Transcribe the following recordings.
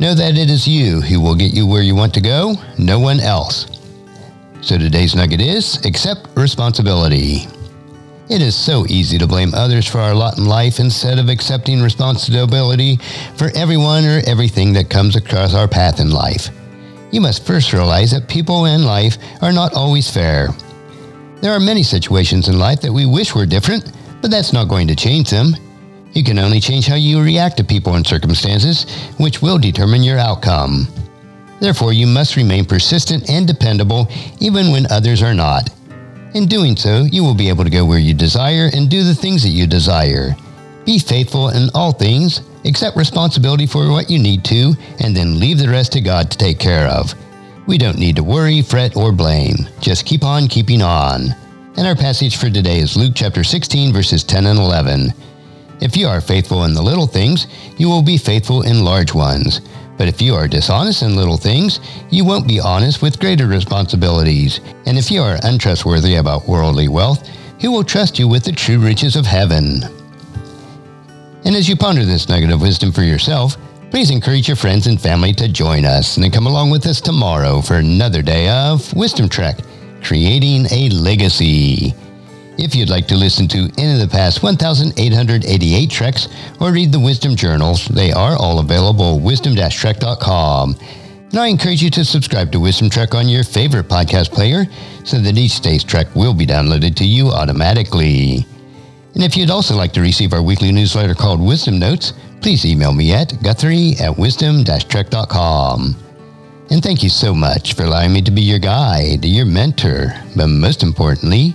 Know that it is you who will get you where you want to go, no one else. So today's nugget is accept responsibility. It is so easy to blame others for our lot in life instead of accepting responsibility for everyone or everything that comes across our path in life. You must first realize that people in life are not always fair. There are many situations in life that we wish were different, but that's not going to change them. You can only change how you react to people and circumstances, which will determine your outcome. Therefore, you must remain persistent and dependable even when others are not. In doing so, you will be able to go where you desire and do the things that you desire. Be faithful in all things, accept responsibility for what you need to, and then leave the rest to God to take care of. We don't need to worry, fret, or blame. Just keep on keeping on. And our passage for today is Luke chapter 16, verses 10 and 11. If you are faithful in the little things, you will be faithful in large ones. But if you are dishonest in little things, you won't be honest with greater responsibilities. And if you are untrustworthy about worldly wealth, who will trust you with the true riches of heaven? And as you ponder this nugget of wisdom for yourself, please encourage your friends and family to join us and come along with us tomorrow for another day of Wisdom Trek, creating a legacy. If you'd like to listen to any of the past 1,888 treks or read the Wisdom Journals, they are all available at wisdom-trek.com. And I encourage you to subscribe to Wisdom Trek on your favorite podcast player so that each day's trek will be downloaded to you automatically. And if you'd also like to receive our weekly newsletter called Wisdom Notes, please email me at guthrie at wisdom-trek.com. And thank you so much for allowing me to be your guide, your mentor, but most importantly,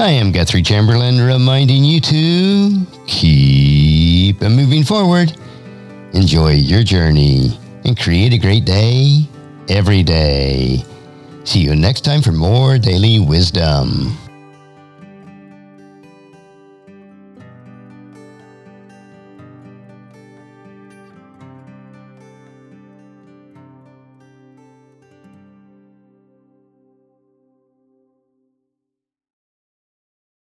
I am Guthrie Chamberlain reminding you to keep moving forward. Enjoy your journey and create a great day every day. See you next time for more daily wisdom.